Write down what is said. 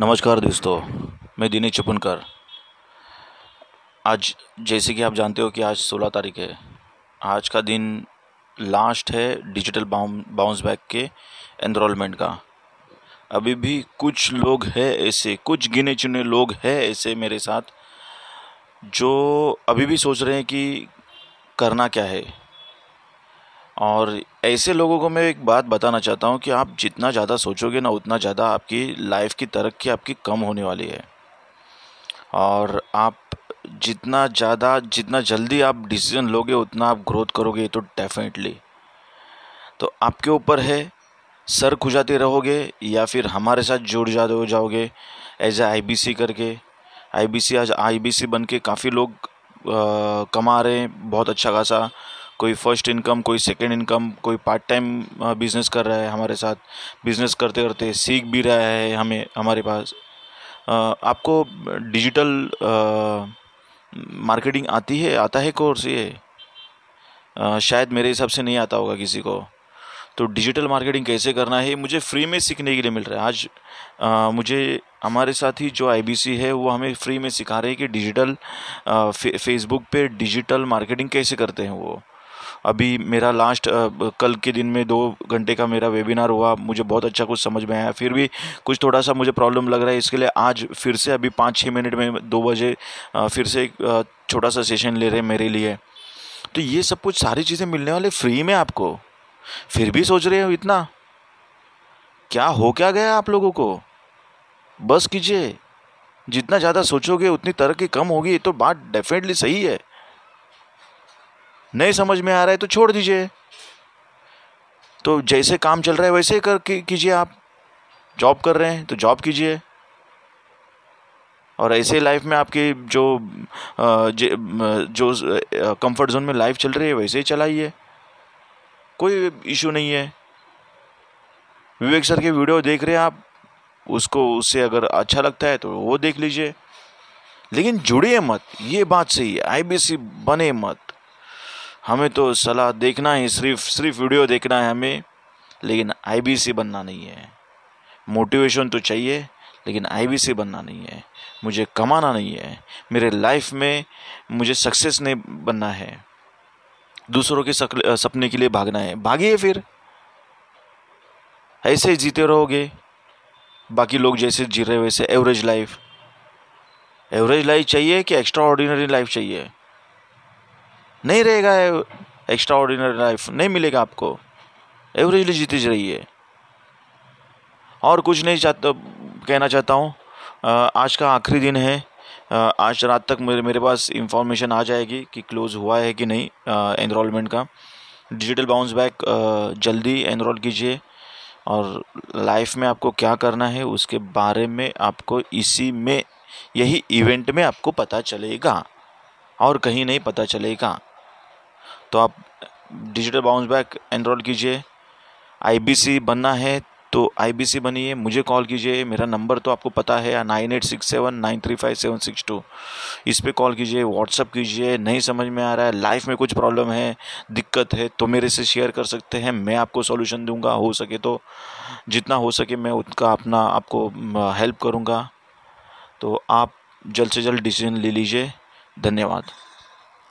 नमस्कार दोस्तों, मैं दिनेश चुपनकर। आज जैसे कि आप जानते हो कि आज 16 तारीख है। आज का दिन लास्ट है डिजिटल बाउंस बैक के एनरोलमेंट का। अभी भी कुछ लोग हैं ऐसे, कुछ गिने चुने लोग हैं ऐसे मेरे साथ, जो अभी भी सोच रहे हैं कि करना क्या है। और ऐसे लोगों को मैं एक बात बताना चाहता हूँ कि आप जितना ज़्यादा सोचोगे ना उतना ज़्यादा आपकी लाइफ की तरक्की आपकी कम होने वाली है। और आप जितना ज़्यादा जितना जल्दी आप डिसीज़न लोगे उतना आप ग्रोथ करोगे तो डेफिनेटली तो आपके ऊपर है सर खुजाते रहोगे या फिर हमारे साथ जुड़ जा हो जाओगे एज ए आई करके। आई बी सी आज आई बी सी बन के काफ़ी लोग आ, कमा रहे हैं बहुत अच्छा खासा। कोई फ़र्स्ट इनकम कोई सेकेंड इनकम कोई पार्ट टाइम बिज़नेस कर रहा है हमारे साथ। बिज़नेस करते करते सीख भी रहा है हमें हमारे पास। आपको डिजिटल मार्केटिंग आती है आता है कोर्स ये? शायद मेरे हिसाब से नहीं आता होगा किसी को। तो डिजिटल मार्केटिंग कैसे करना है मुझे फ्री में सीखने के लिए मिल रहा है। आज आ, मुझे हमारे साथ ही जो आईबीसी है वो हमें फ्री में सिखा रहे हैं कि डिजिटल फेसबुक पे डिजिटल मार्केटिंग कैसे करते हैं वो। अभी मेरा लास्ट कल के दिन में दो घंटे का मेरा वेबिनार हुआ, मुझे बहुत अच्छा कुछ समझ में आया, फिर भी कुछ थोड़ा सा मुझे प्रॉब्लम लग रहा है, इसके लिए आज फिर से अभी पाँच छः मिनट में दो बजे फिर से एक छोटा सा सेशन ले रहे हैं मेरे लिए। तो ये सब कुछ सारी चीज़ें मिलने वाले फ्री में आपको? फिर भी सोच रहे हो इतना? क्या हो क्या गया आप लोगों को? बस कीजिए। जितना ज़्यादा सोचोगे, उतनी तरक्की कम होगी तो बात डेफिनेटली सही है। नहीं समझ में आ रहा है तो छोड़ दीजिए। तो जैसे काम चल रहा है, वैसे कर कीजिए आप। जॉब कर रहे हैं तो जॉब कीजिए। और ऐसे लाइफ में आपकी जो जो कंफर्ट जोन में लाइफ चल रही है, वैसे ही चलाइए। कोई इशू नहीं है। विवेक सर के वीडियो देख रहे हैं आप। उसको, उससे अगर अच्छा लगता है तो वो देख लीजिए। लेकिन जुड़िए मत। ये बात सही है। आईबीसी बने मत। हमें तो सलाह देखना है, सिर्फ़ सिर्फ़ वीडियो देखना है हमें, लेकिन आईबीसी बनना नहीं है। मोटिवेशन तो चाहिए, लेकिन आईबीसी बनना नहीं है। मुझे कमाना नहीं है। मेरे लाइफ में मुझे सक्सेस नहीं बनना है। दूसरों के सपने के लिए भागना है। भागिए फिर। ऐसे ही जीते रहोगे। बाकी लोग जैसे जी रहे वैसे एवरेज लाइफ एवरेज लाइफ चाहिए कि एक्स्ट्रा ऑर्डिनरी लाइफ चाहिए? नहीं रहेगा एक्स्ट्रा ऑर्डिनरी लाइफ नहीं मिलेगा आपको। एवरेजली जीती रहिए और कुछ नहीं चाहता, कहना चाहता हूँ आज का आखिरी दिन है। आज रात तक मेरे मेरे पास इंफॉर्मेशन आ जाएगी कि क्लोज़ हुआ है कि नहीं एनरोलमेंट का। डिजिटल बाउंस बैक जल्दी एनरोल कीजिए। और लाइफ में आपको क्या करना है, उसके बारे में आपको इसी में, यही इवेंट में आपको पता चलेगा। और कहीं नहीं पता चलेगा। तो आप डिजिटल बाउंस बैक एनरोल कीजिए। आईबीसी बनना है तो आईबीसी बनिए, मुझे कॉल कीजिए, मेरा नंबर तो आपको पता है nine eight six seven nine three five seven six two इस पर कॉल कीजिए व्हाट्सअप कीजिए, नहीं समझ में आ रहा है लाइफ में कुछ प्रॉब्लम है, दिक्कत है तो मेरे से शेयर कर सकते हैं, मैं आपको सॉल्यूशन दूँगा, हो सके तो जितना हो सके मैं उनका अपना आपको हेल्प करूँगा। तो आप जल्द से जल्द डिसीज़न ले लीजिए, धन्यवाद।